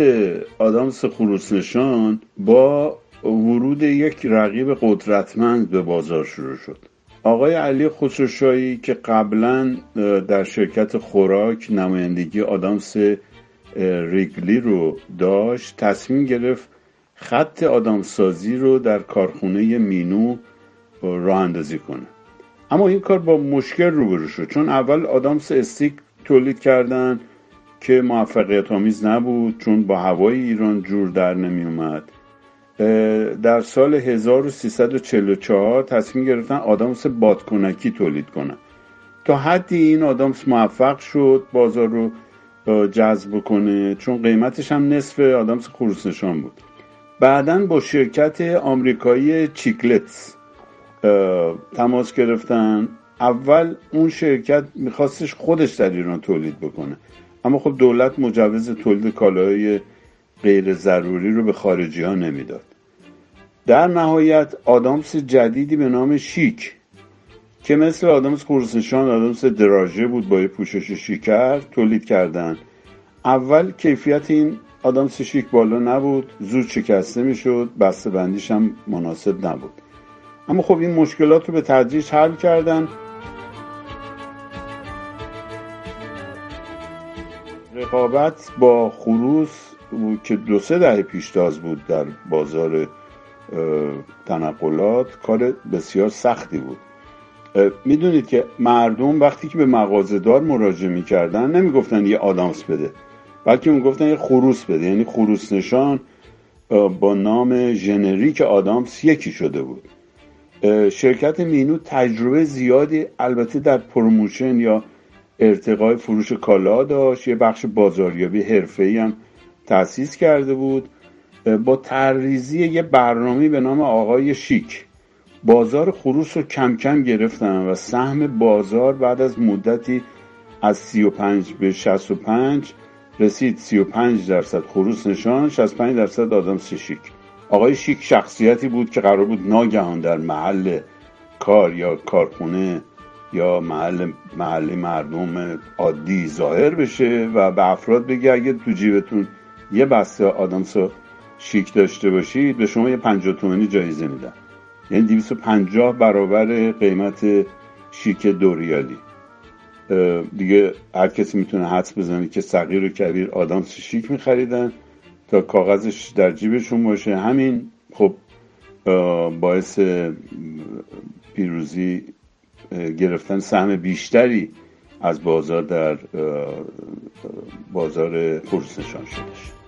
S6: آدامس خروس نشان با ورود یک رقیب قدرتمند به بازار شروع شد. آقای علی خسروشاهی که قبلا در شرکت خوراک نمایندگی آدامس ریگلی رو داشت تصمیم گرفت خط آدامسازی رو در کارخونه مینو راه اندازی کنه. اما این کار با مشکل روبرو شد چون اول آدامس استیک تولید کردن که موفقیت آمیز نبود چون با هوای ایران جور در نمی اومد در سال 1344 تصمیم گرفتن آدامس بادکنکی تولید کنن. تا حدی این آدامس موفق شد بازار رو جذب کنه چون قیمتش هم نصف آدامس خروس نشان بود. بعدا با شرکت آمریکایی چیکلتس تماس گرفتن. اول اون شرکت میخواستش خودش در ایران تولید بکنه. اما خب دولت مجوز تولید کالاهای غیر ضروری رو به خارجی ها نمی‌داد. در نهایت آدامس جدیدی به نام شیک که مثل آدامس خورسنشان آدامس دراژه بود با یه پوشش شیکر تولید کردن. اول کیفیت این آدامس شیک بالا نبود زود شکسته می‌شد بسته بندیش هم مناسب نبود. اما خب این مشکلات رو به تدریج حل کردن. رقابت با خروس که دو سه دهه پیشتاز بود در بازار تنقلات کار بسیار سختی بود. می‌دونید که مردم وقتی که به مغازهدار مراجعه می‌کردن نمی‌گفتن یه آدامس بده. بلکه اون گفتن یه خروس بده. یعنی خروس نشان با نام ژنریک آدامس یکی شده بود. شرکت مینو تجربه زیادی البته در promotion یا ارتقای فروش کالا داشت. یه بخش بازاریابی حرفه‌ای هم تأسیس کرده بود. با تریزی یه برنامه به نام آقای شیک. بازار خروس رو کم کم گرفتن و سهم بازار بعد از مدتی از 35 به 65 رسید 35 درصد خروس نشان 65 درصد آدم شیک. آقای شیک شخصیتی بود که قرار بود ناگهان در محل کار یا کارخونه یا محل محل مردم عادی ظاهر بشه و به افراد بگه اگه تو جیبتون یه بسته آدامس شیک داشته باشید به شما یه 50 تومانی جایزه میدن. یعنی 250 برابر قیمت شیک دوریالی. دیگه هر کسی می‌تونه حدس بزنه که صغیر و کبیر آدم شیک میخریدن تا کاغذش در جیبشون باشه. همین خب باعث پیروزی گرفتن سهم بیشتری از بازار در بازار خروس نشان شدش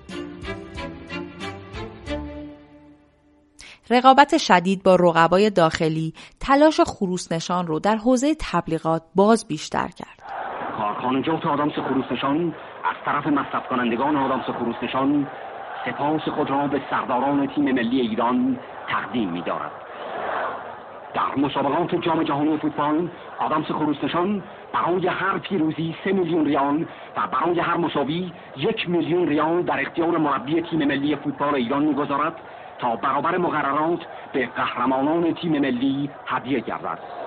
S8: رقابت شدید با رقبای داخلی تلاش خروس نشان رو در حوزه تبلیغات باز بیشتر کرد.
S1: کارخانجات آدامس خروس نشان از طرف مصرف کنندگان آدامس خروس نشان سپاس خود را به سرداران تیم ملی ایران تقدیم می دارد. در مسابقات جام جهانی فوتبال آدامس خروسنشان برای هر پیروزی سه میلیون ریال و برای هر مساوی یک میلیون ریال در اختیار مربی تیم ملی فوتبال ایران می‌گذارد تا برابر مقررات به قهرمانان تیم ملی هدیه گردد.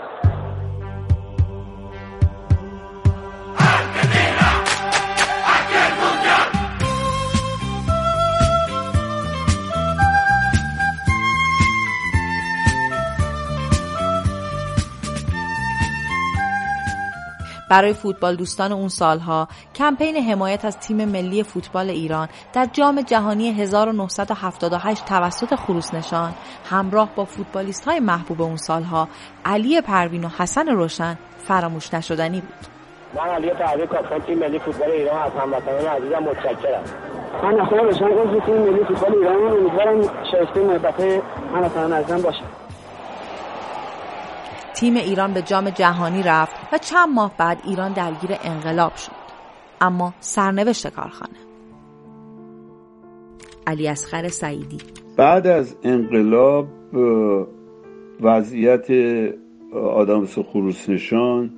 S8: برای فوتبال دوستان اون سالها کمپین حمایت از تیم ملی فوتبال ایران در جام جهانی 1978 توسط خروس نشان همراه با فوتبالیست های محبوب اون سالها علی پروین و حسن روشن فراموش نشدنی بود.
S20: من علی پروین کاپیتان تیم ملی فوتبال ایران از هموطنان عزیزم متشکرم. من اصلا روشن تیم ملی فوتبال ایران امیدوارم شایسته محبت هموطنان عزیزم باشه.
S8: تیم ایران به جام جهانی رفت و چند ماه بعد ایران درگیر انقلاب شد. اما سرنوشت کارخانه. علی اسخر سعیدی.
S6: بعد از انقلاب وضعیت آدامس خروس نشان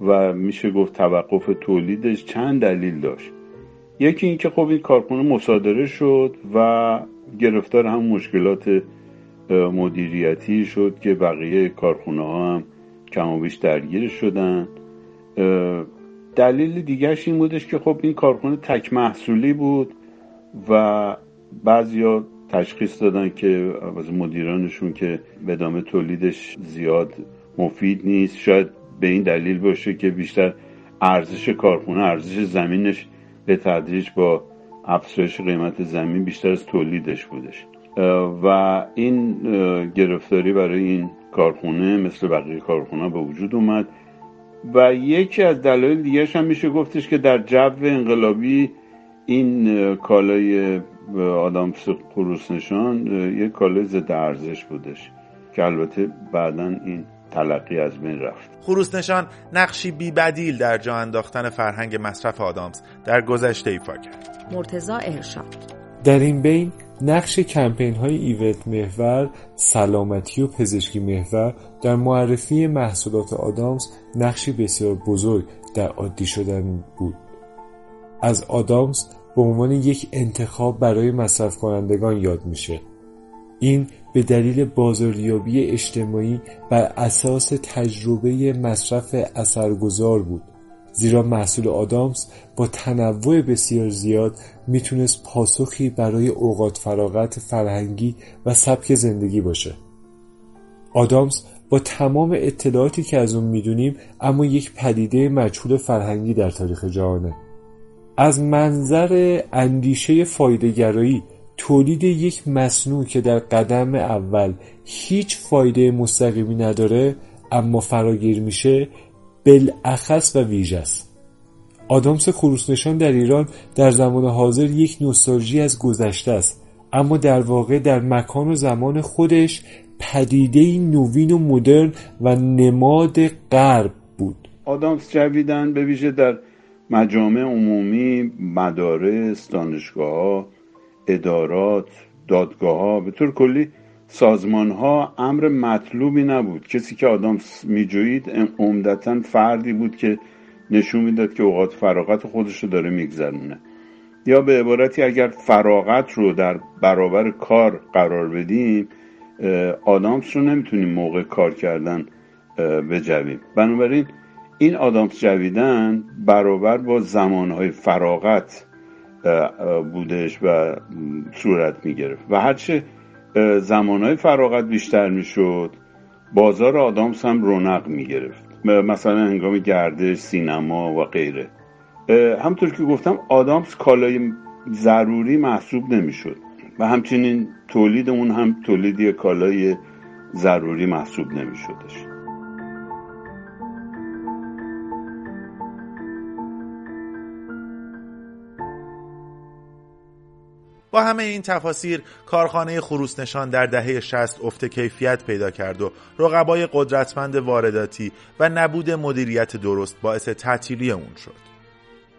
S6: و میشه گفت توقف تولیدش چند دلیل داشت. یکی اینکه خب این کارخونه مصادره شد و گرفتار هم مشکلات مدیریتی شد که بقیه کارخونه ها هم کم و بیش درگیر شدن. دلیل دیگرش این بودش که خب این کارخونه تک محصولی بود و بعضیا تشخیص دادن که از مدیرانشون که به دامه تولیدش زیاد مفید نیست. شاید به این دلیل باشه که بیشتر ارزش کارخونه ارزش زمینش به تدریج با افزایش قیمت زمین بیشتر از تولیدش بودش. و این گرفتاری برای این کارخونه مثل بقیه کارخونه به وجود اومد و یکی از دلایل دیگه هم میشه گفتش که در جو انقلابی این کالای آدامس خروس نشان یک کالای ضد ارزش بودش که البته بعدا این تلقی از بین رفت.
S7: خروس نشان نقشی بی بدیل در جا انداختن فرهنگ مصرف آدامس در گذشته ایفا کرد.
S8: مرتزا ارشاد.
S9: در این بین نقش کمپین های ایونت محور، سلامتی و پزشکی محور در معرفی محصولات آدامس نقشی بسیار بزرگ در عادی شدن بود. از آدامس به عنوان یک انتخاب برای مصرف کنندگان یاد میشه. این به دلیل بازاریابی اجتماعی بر اساس تجربه مصرف اثرگذار بود. زیرا محصول آدامس با تنوع بسیار زیاد می‌تونست پاسخی برای اوقات فراغت فرهنگی و سبک زندگی باشه. آدامس با تمام اطلاعاتی که از اون می‌دونیم اما یک پدیده مجهول فرهنگی در تاریخ جهانه. از منظر اندیشه فایدهگرایی تولید یک مصنوع که در قدم اول هیچ فایده مستقیمی نداره اما فراگیر میشه بالاخص و ویژه است. آدامس خروسنشان در ایران در زمان حاضر یک نوستالژی از گذشته است اما در واقع در مکان و زمان خودش پدیده نوین و مدرن و نماد غرب بود.
S6: آدامس جویدن به ویژه در مجامع عمومی مدارس دانشگاه ادارات دادگاه ها به طور کلی سازمان ها امر مطلوبی نبود. کسی که آدم میجوید عمدتا فردی بود که نشون می‌داد که اوقات فراغت خودش رو داره میگذرونه. یا به عبارتی اگر فراغت رو در برابر کار قرار بدیم آدامس رو نمی‌تونیم موقع کار کردن بجویم. بنابراین این آدامس جویدن برابر با زمانهای فراغت بودش و صورت می‌گرفت. و هرچه زمانهای فراغت بیشتر می‌شد. بازار آدامس هم رونق می‌گرفت. مثلا هنگام گردش سینما و غیره. همطور که گفتم آدامس کالای ضروری محسوب نمی‌شد و همچنین تولید اون هم تولیدی کالای ضروری محسوب نمیشدش.
S7: با همه این تفاسیر کارخانه خروس نشان در دهه 60 افت کیفیت پیدا کرد و رقبای قدرتمند وارداتی و نبود مدیریت درست باعث تعطیلی اون شد.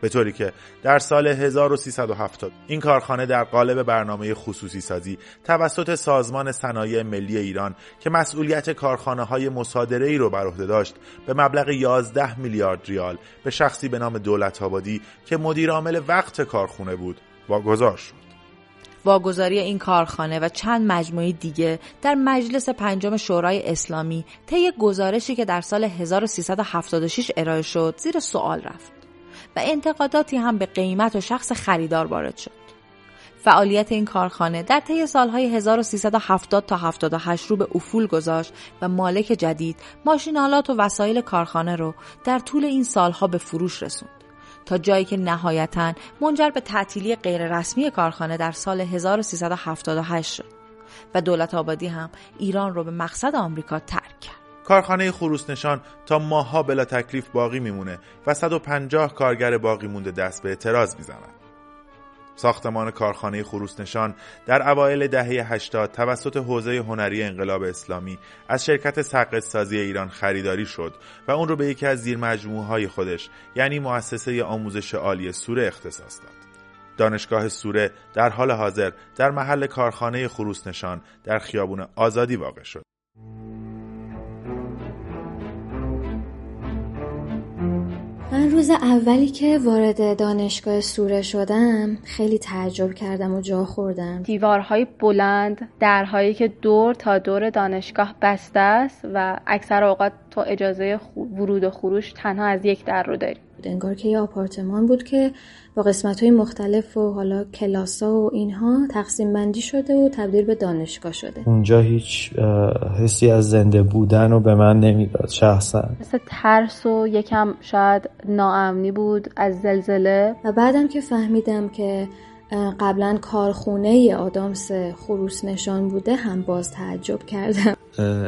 S7: به طوری که در سال 1370 این کارخانه در قالب برنامه خصوصی سازی توسط سازمان صنایع ملی ایران که مسئولیت کارخانه های مصادره ای رو بر عهده داشت به مبلغ 11 میلیارد ریال به شخصی به نام دولت آبادی که مدیر عامل وقت کارخونه بود واگذار شد.
S8: واگذاری این کارخانه و چند مجموعه دیگه در مجلس پنجم شورای اسلامی طی گزارشی که در سال 1376 ارائه شد زیر سوال رفت و انتقاداتی هم به قیمت و شخص خریدار وارد شد. فعالیت این کارخانه در طی سالهای 1370 تا 78 رو به افول گذاشت و مالک جدید ماشینالات و وسایل کارخانه رو در طول این سالها به فروش رسوند. تا جایی که نهایتا منجر به تعطیلی غیررسمی کارخانه در سال 1378 شد و دولت آبادی هم ایران رو به مقصد آمریکا ترک کرد.
S7: کارخانه خروس نشان تا ماها بلا تکلیف باقی میمونه و 150 کارگر باقی مونده دست به اعتراض می‌زنند. ساختمان کارخانه خروس نشان در اوایل دهه 80 توسط حوزه هنری انقلاب اسلامی از شرکت سقط سازی ایران خریداری شد و اون رو به یکی از زیر های خودش یعنی مؤسسه آموزش عالی سوره اختصاص داد. دانشگاه سوره در حال حاضر در محل کارخانه خروس نشان در خیابون آزادی واقع شد.
S21: من روز اولی که وارد دانشگاه سوره شدم خیلی تعجب کردم و جا خوردم.
S22: دیوارهای بلند درهایی که دور تا دور دانشگاه بسته است و اکثر اوقات تو اجازه ورود و خروش تنها از یک در رو داری
S21: انگار که یه آپارتمان بود که با قسمت های مختلف و حالا کلاسا و اینها تقسیم بندی شده و تبدیل به دانشگاه شده.
S23: اونجا هیچ حسی از زنده بودن و به من نمی‌داد شخصا.
S22: مثل ترس و یکم شاید ناامنی بود از زلزله.
S21: و بعدم که فهمیدم که قبلا کارخونه آدامس خروس نشان بوده هم باز تعجب کردم.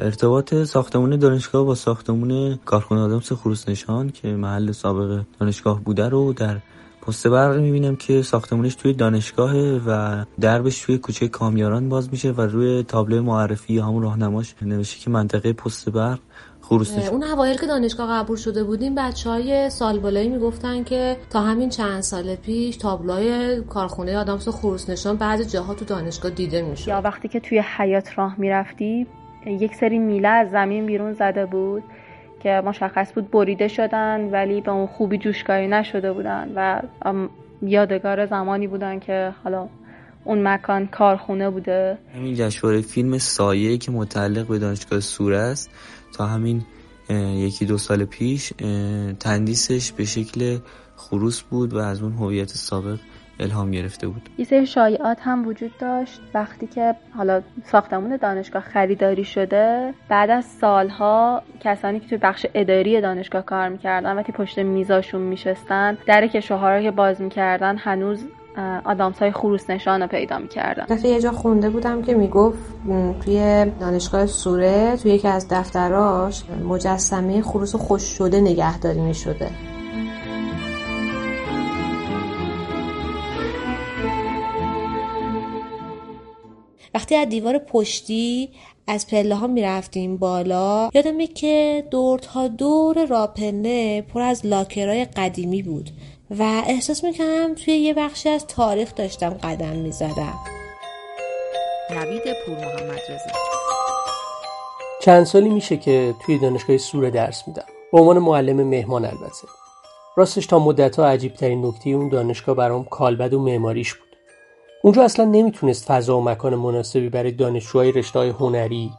S23: ارتباط ساختمون دانشگاه با ساختمون کارخونه آدامس خروس نشان که محل سابق دانشگاه بوده رو در پست برق می‌بینم که ساختمونش توی دانشگاهه و دربش توی کوچه کامیاران باز میشه و روی تابلو معرفی همون راهنماش نوشته که منطقه پست برق
S24: اون اوایل که دانشگاه قبول شده بودیم بچه های سال بالایی می‌گفتن که تا همین چند سال پیش تابلوهای کارخونه آدامس و خروس نشان بعضی جاها تو دانشگاه دیده می‌شد.
S22: یا وقتی که توی حیات راه می‌رفتی یک سری میله از زمین بیرون زده بود که مشخص بود بریده شدن ولی به اون خوبی جوشکاری نشده بودن و یادگار زمانی بودن که حالا اون مکان کارخونه بوده.
S23: همین جشنواره فیلم سایه که متعلق به دانشگاه سوره است تا همین یکی دو سال پیش تندیسش به شکل خروس بود و از اون هویت سابق الهام گرفته بود.
S22: یه سری شایعات هم وجود داشت. وقتی که حالا ساختمون دانشگاه خریداری شده بعد از سالها کسانی که توی بخش اداری دانشگاه کار می‌کردن وقتی پشت میزاشون میشستن در کشوهارا که باز می‌کردن هنوز آدامس های خروس نشان رو پیدا می‌کردن.
S24: دفعه یه جا خونده بودم که می‌گفت توی دانشگاه سوره توی یکی از دفتراش مجسمه خروس خوش شده نگهداری می‌شده. وقتی از دیوار پشتی از پله ها می رفتیم بالا یادمه که دور تا دور راپله پر از لاکرای قدیمی بود. و احساس می‌کنم توی یه بخشی از تاریخ داشتم قدم می‌زدم.
S4: نوید پور محمد رزا
S25: چند سالی میشه که توی دانشگاه سوره درس میدم. به عنوان معلم مهمان البته. راستش تا مدت ها عجیب ترین نکته اون دانشگاه برام کالبد و معماریش بود. اونجا اصلا نمی‌تونست فضا و مکان مناسبی برای دانشجوهای رشته هنری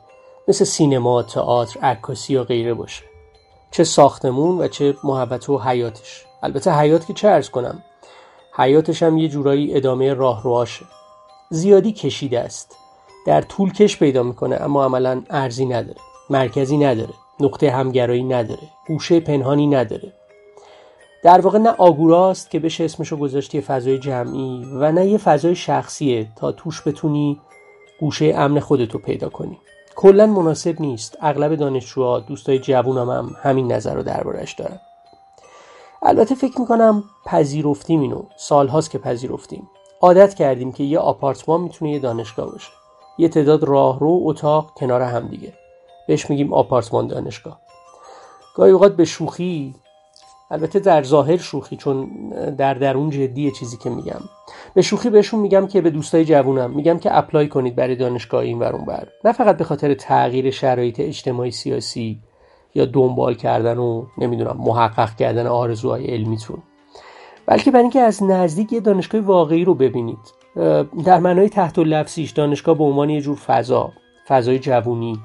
S25: مثل سینما، تئاتر، عکاسی یا غیره باشه. چه ساختمون و چه محبت و حیاتش. البته حیات که چه ارز کنم حیاتش هم یه جورایی ادامه راهروهاشه زیادی کشیده است. در طول کش پیدا می‌کنه اما عملا ارزی نداره مرکزی نداره نقطه همگرایی نداره گوشه پنهانی نداره. در واقع نه آگوراست که بشه اسمشو گذاشتی فضای جمعی و نه یه فضای شخصیه تا توش بتونی گوشه امن خودتو پیدا کنی. کلا مناسب نیست. اغلب دانشجوها دوستای جوونم هم همین نظر رو دربارش دارن. البته فکر می‌کنم پذیرفتیم اینو. سالهاست که پذیرفتیم. عادت کردیم که یه آپارتمان می‌تونه یه دانشگاه باشه. یه تعداد راهرو اتاق کنار هم دیگه. بهش میگیم آپارتمان دانشگاه. گاهی اوقات به شوخی البته در ظاهر شوخی چون در درون جدیه چیزی که میگم. به شوخی بهشون میگم که به دوستای جوونم. میگم که اپلای کنید برای دانشگاه این ورون بر نه فقط به خاطر تغییر شرایط اجتماعی سیاسی یا دنبال کردن و نمی‌دونم محقق کردن آرزوهای علمیتون. بلکه برای اینکه از نزدیک یه دانشگاه واقعی رو ببینید. در معنای تحت و لفظیش دانشگاه به عنوان یه جور فضا فضای جوونی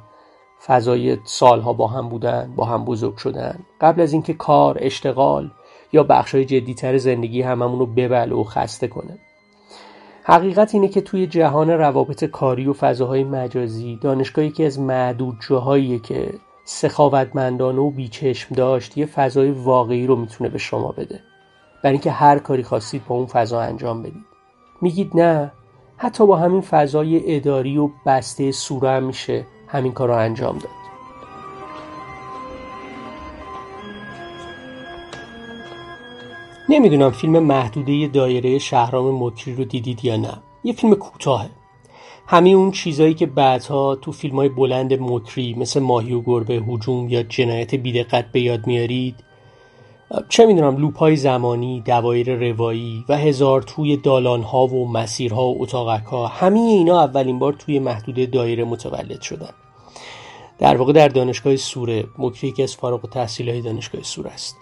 S25: فضای سالها با هم بودن با هم بزرگ شدن. قبل از اینکه کار اشتغال یا بخشای جدیتر زندگی هممون رو ببل و خسته کنه. حقیقت اینه که توی جهان روابط کاری و فضاهای مجازی دانشگاهی که از معدود جاهاییه که سخاوتمندانه و بیچشم داشت یه فضای واقعی رو می‌تونه به شما بده. برای اینکه هر کاری خواستید با اون فضا انجام بدید. میگید نه حتی با همین فضای اداری و بسته سوره هم میشه همین کار رو انجام داد. نمی‌دونم فیلم محدوده دایره شهرام مکری رو دیدید یا نه. یه فیلم کوتاهه. همین اون چیزایی که بعدها تو فیلم های بلند مکری مثل ماهی و گربه هجوم یا جنایت بیدقت به یاد میارید چه می‌دونم لوپ های زمانی دوایر روایی و هزار توی دالان ها و مسیرها و اتاقک ها همه اینا اولین بار توی محدوده دایره متولد شدن. در واقع در دانشگاه سوره مکری که از فارغ تحصیل های دانشگاه سوره است.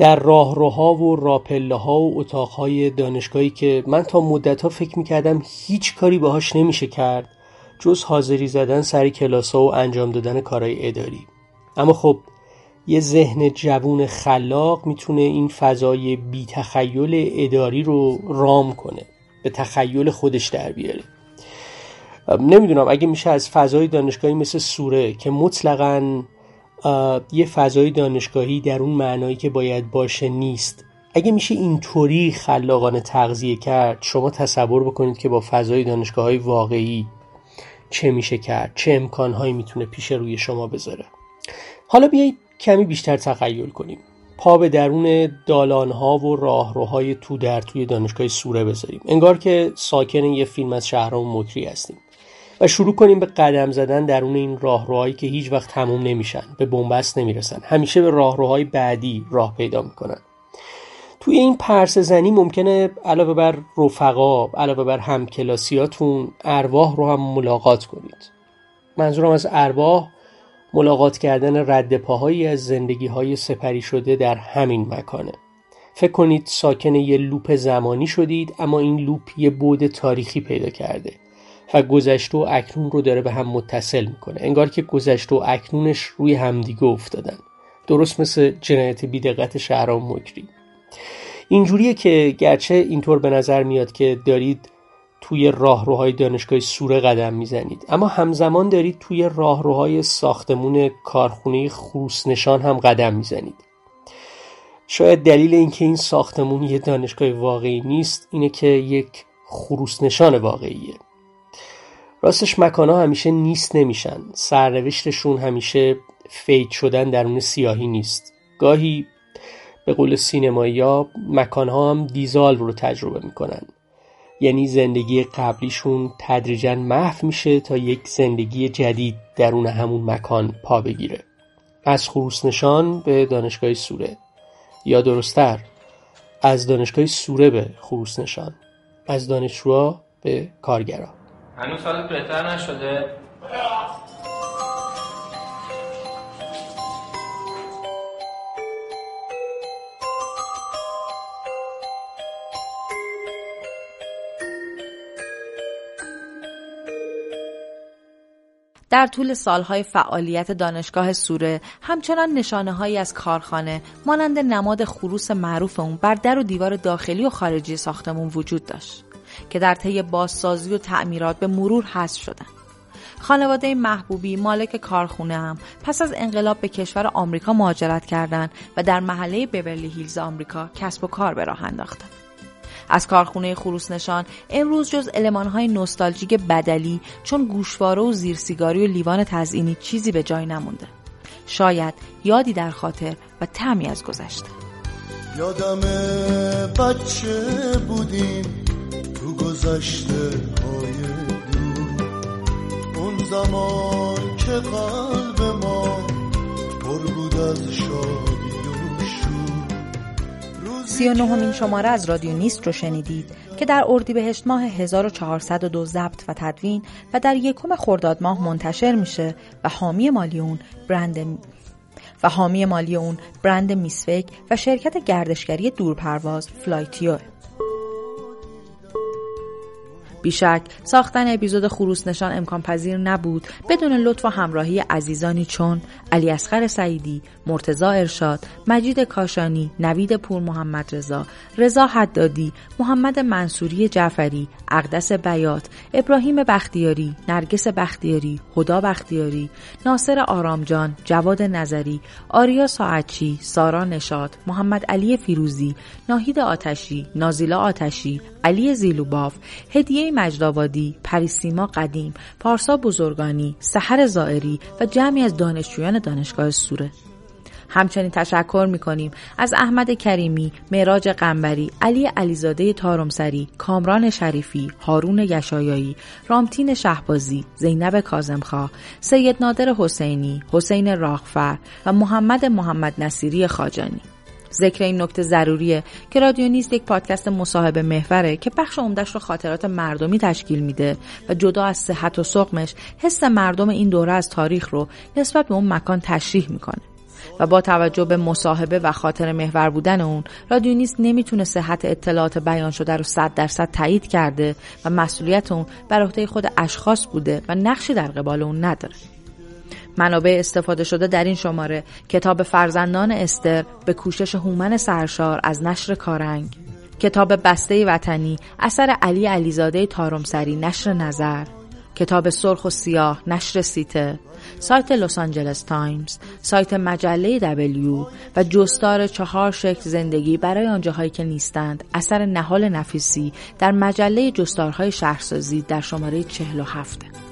S25: در راهروها و راپله ها و اتاقهای دانشگاهی که من تا مدت ها فکر می‌کردم هیچ کاری باهاش نمیشه کرد جز حاضری زدن سر کلاس ها و انجام دادن کارهای اداری. اما خب یه ذهن جوون خلاق می‌تونه این فضای بی تخیل اداری رو رام کنه به تخیل خودش در بیاره. نمی‌دونم اگه میشه از فضای دانشگاهی مثل سوره که مطلقا یه فضای دانشگاهی در اون معنایی که باید باشه نیست. اگه میشه اینطوری خلاقانه تغذیه کرد شما تصور بکنید که با فضای دانشگاه های واقعی چه میشه کرد چه امکانهایی می‌تونه پیش روی شما بذاره. حالا بیایید کمی بیشتر تخیل کنیم. پا به درون دالانها و راهروهای تو در توی دانشگاه سوره بذاریم. انگار که ساکن یه فیلم از شهرام مکری هستیم. و شروع کنیم به قدم زدن درون این راهروهایی که هیچ وقت تموم نمیشن به بنبست نمی‌رسن. همیشه به راهروهای بعدی راه پیدا می‌کنن. توی این پرس زنی ممکنه علاوه بر رفقا علاوه بر همکلاسیاتون ارواح رو هم ملاقات کنید. منظورم از ارواح ملاقات کردن رد پاهایی از زندگی های سپری شده در همین مکانه. فکر کنید ساکن یه لوپ زمانی شدید اما این لوپ یه بود تاریخی پیدا کرده. و گذشته و اکنون رو داره به هم متصل می‌کنه. انگار که گذشته و اکنونش روی همدیگه افتادن. درست مثل جنایت بیدقت شهرام مکری. اینجوریه که گرچه اینطور به نظر میاد که دارید توی راهروهای دانشگاه سوره قدم می‌زنید اما همزمان دارید توی راهروهای ساختمون کارخونه خروس نشان هم قدم می‌زنید. شاید دلیل اینکه این ساختمون یه دانشگاه واقعی نیست اینه که یک خروس نشان واقعیه. راستش مکانها همیشه نیست نمیشن. سرنوشتشون همیشه فید شدن درون سیاهی نیست. گاهی به قول سینمایی ها مکانها هم دیزال رو تجربه می‌کنن. یعنی زندگی قبلیشون تدریجا محو میشه تا یک زندگی جدید درون همون مکان پا بگیره. از خروس نشان به دانشگاه سوره. یا درستتر از دانشگاه سوره به خروس نشان. از دانشجوها به کارگرا.
S26: هنوز حالت بهتر نشده.
S8: در طول سالهای فعالیت دانشگاه سوره همچنان نشانه هایی از کارخانه مانند نماد خروس معروف اون بر در و دیوار داخلی و خارجی ساختمون وجود داشت. که در طی بازسازی و تعمیرات به مرور حذف شدن. خانواده محبوبی مالک کارخونه هم پس از انقلاب به کشور آمریکا مهاجرت کردند و در محله بیورلی هیلز آمریکا کسب و کار به راه انداختند. از کارخونه خروس نشان امروز جز های نوستالژیک بدلی چون گوشواره و زیرسیگاری و لیوان تزئینی چیزی به جای نمونده شاید یادی در خاطر و تعمی از گذشته
S27: یادم بچه بودیم تو گذشته های دور. اون زمان که قلب ما پر بود از شادی
S8: سی و نهمین شماره از رادیو نیست رو شنیدید که در اردیبهشت ماه 1402 ضبط و تدوین و در یکم خرداد ماه منتشر میشه و حامی مالی اون برند و حامی مالی اون برند میسفک و شرکت گردشگری دورپرواز فلایتیو. بیشک. ساختن اپیزود خروس نشان امکان پذیر نبود. بدون لطف و همراهی عزیزانی چون علی اصغر سعیدی، مرتزا ارشاد، مجید کاشانی، نوید پور محمد رضا، رضا حدادی، محمد منصوری جعفری، اقدس بیات، ابراهیم بختیاری، نرگس بختیاری، هدا بختیاری، ناصر آرامجان، جواد نظری، آریا ساعتچی، سارا نشاد، محمد علی فیروزی، ناهید آتشی، نازیلا آتشی، علی زیلوباف، هدیه مجدآبادی، پریسیما قدیم، پارسا بزرگانی، سحر زائری و جمعی از دانشجویان دانشگاه سوره همچنین تشکر می از احمد کریمی، معراج قنبری، علی علیزاده تارمسری، کامران شریفی، هارون یشایایی، رامتین شهبازی، زینب کازمخا، سید نادر حسینی، حسین راغفر و محمد محمد نصیری خاجانی. ذکر این نکته ضروریه که رادیو نیست یک پادکست مصاحبه محوره که بخش عمدش رو خاطرات مردمی تشکیل میده و جدا از صحت و سقمش حس مردم این دوره از تاریخ رو نسبت به اون مکان تشریح می‌کنه. و با توجه به مصاحبه و خاطر محور بودن اون رادیو نیست نمی‌تونه صحت اطلاعات بیان شده رو صد درصد تایید کرده و مسئولیت اون بر عهده خود اشخاص بوده و نقشی در قبال اون نداره. منابع استفاده شده در این شماره. کتاب فرزندان استر به کوشش هومن سرشار از نشر کارنگ. کتاب بسته وطنی اثر علی علیزاده تارمسری نشر نظر. کتاب سرخ و سیاه نشر سیته. سایت لس آنجلس تایمز سایت مجله دبلیو و جستار چهار شکل زندگی برای آنجاهایی که نیستند اثر نهال نفیسی در مجله جستارهای شهرسازی در شماره 47